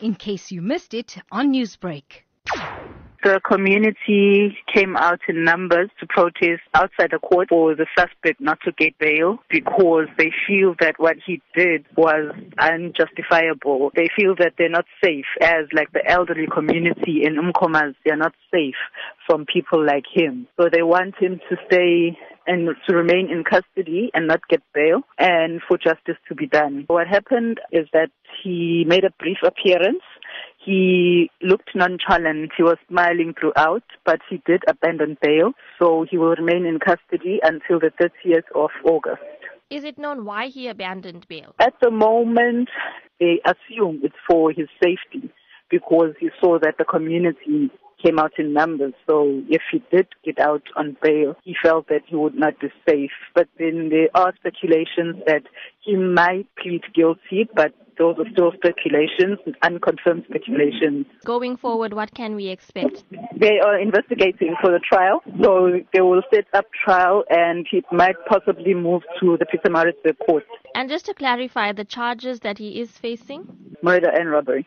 in case you missed it on Newsbreak. The community came out in numbers to protest outside the court for the suspect not to get bail because they feel that what he did was unjustifiable. They feel that they're not safe as like the elderly community in Umkomaas, they're not safe from people like him. So they want him to stay and to remain in custody and not get bail and for justice to be done. What happened is that he made a brief appearance he looked nonchalant. He was smiling throughout, but he did abandon bail, so he will remain in custody until the 30th of August. Is it known why he abandoned bail? At the moment, they assume it's for his safety because he saw that the community came out in numbers. So if he did get out on bail, he felt that he would not be safe. But then there are speculations that he might plead guilty, but those are still speculations, unconfirmed speculations. Going forward, what can we expect? They are investigating for the trial, so they will set up trial and he might possibly move to the Pietermaritzburg court. And just to clarify, the charges that he is facing? Murder and robbery.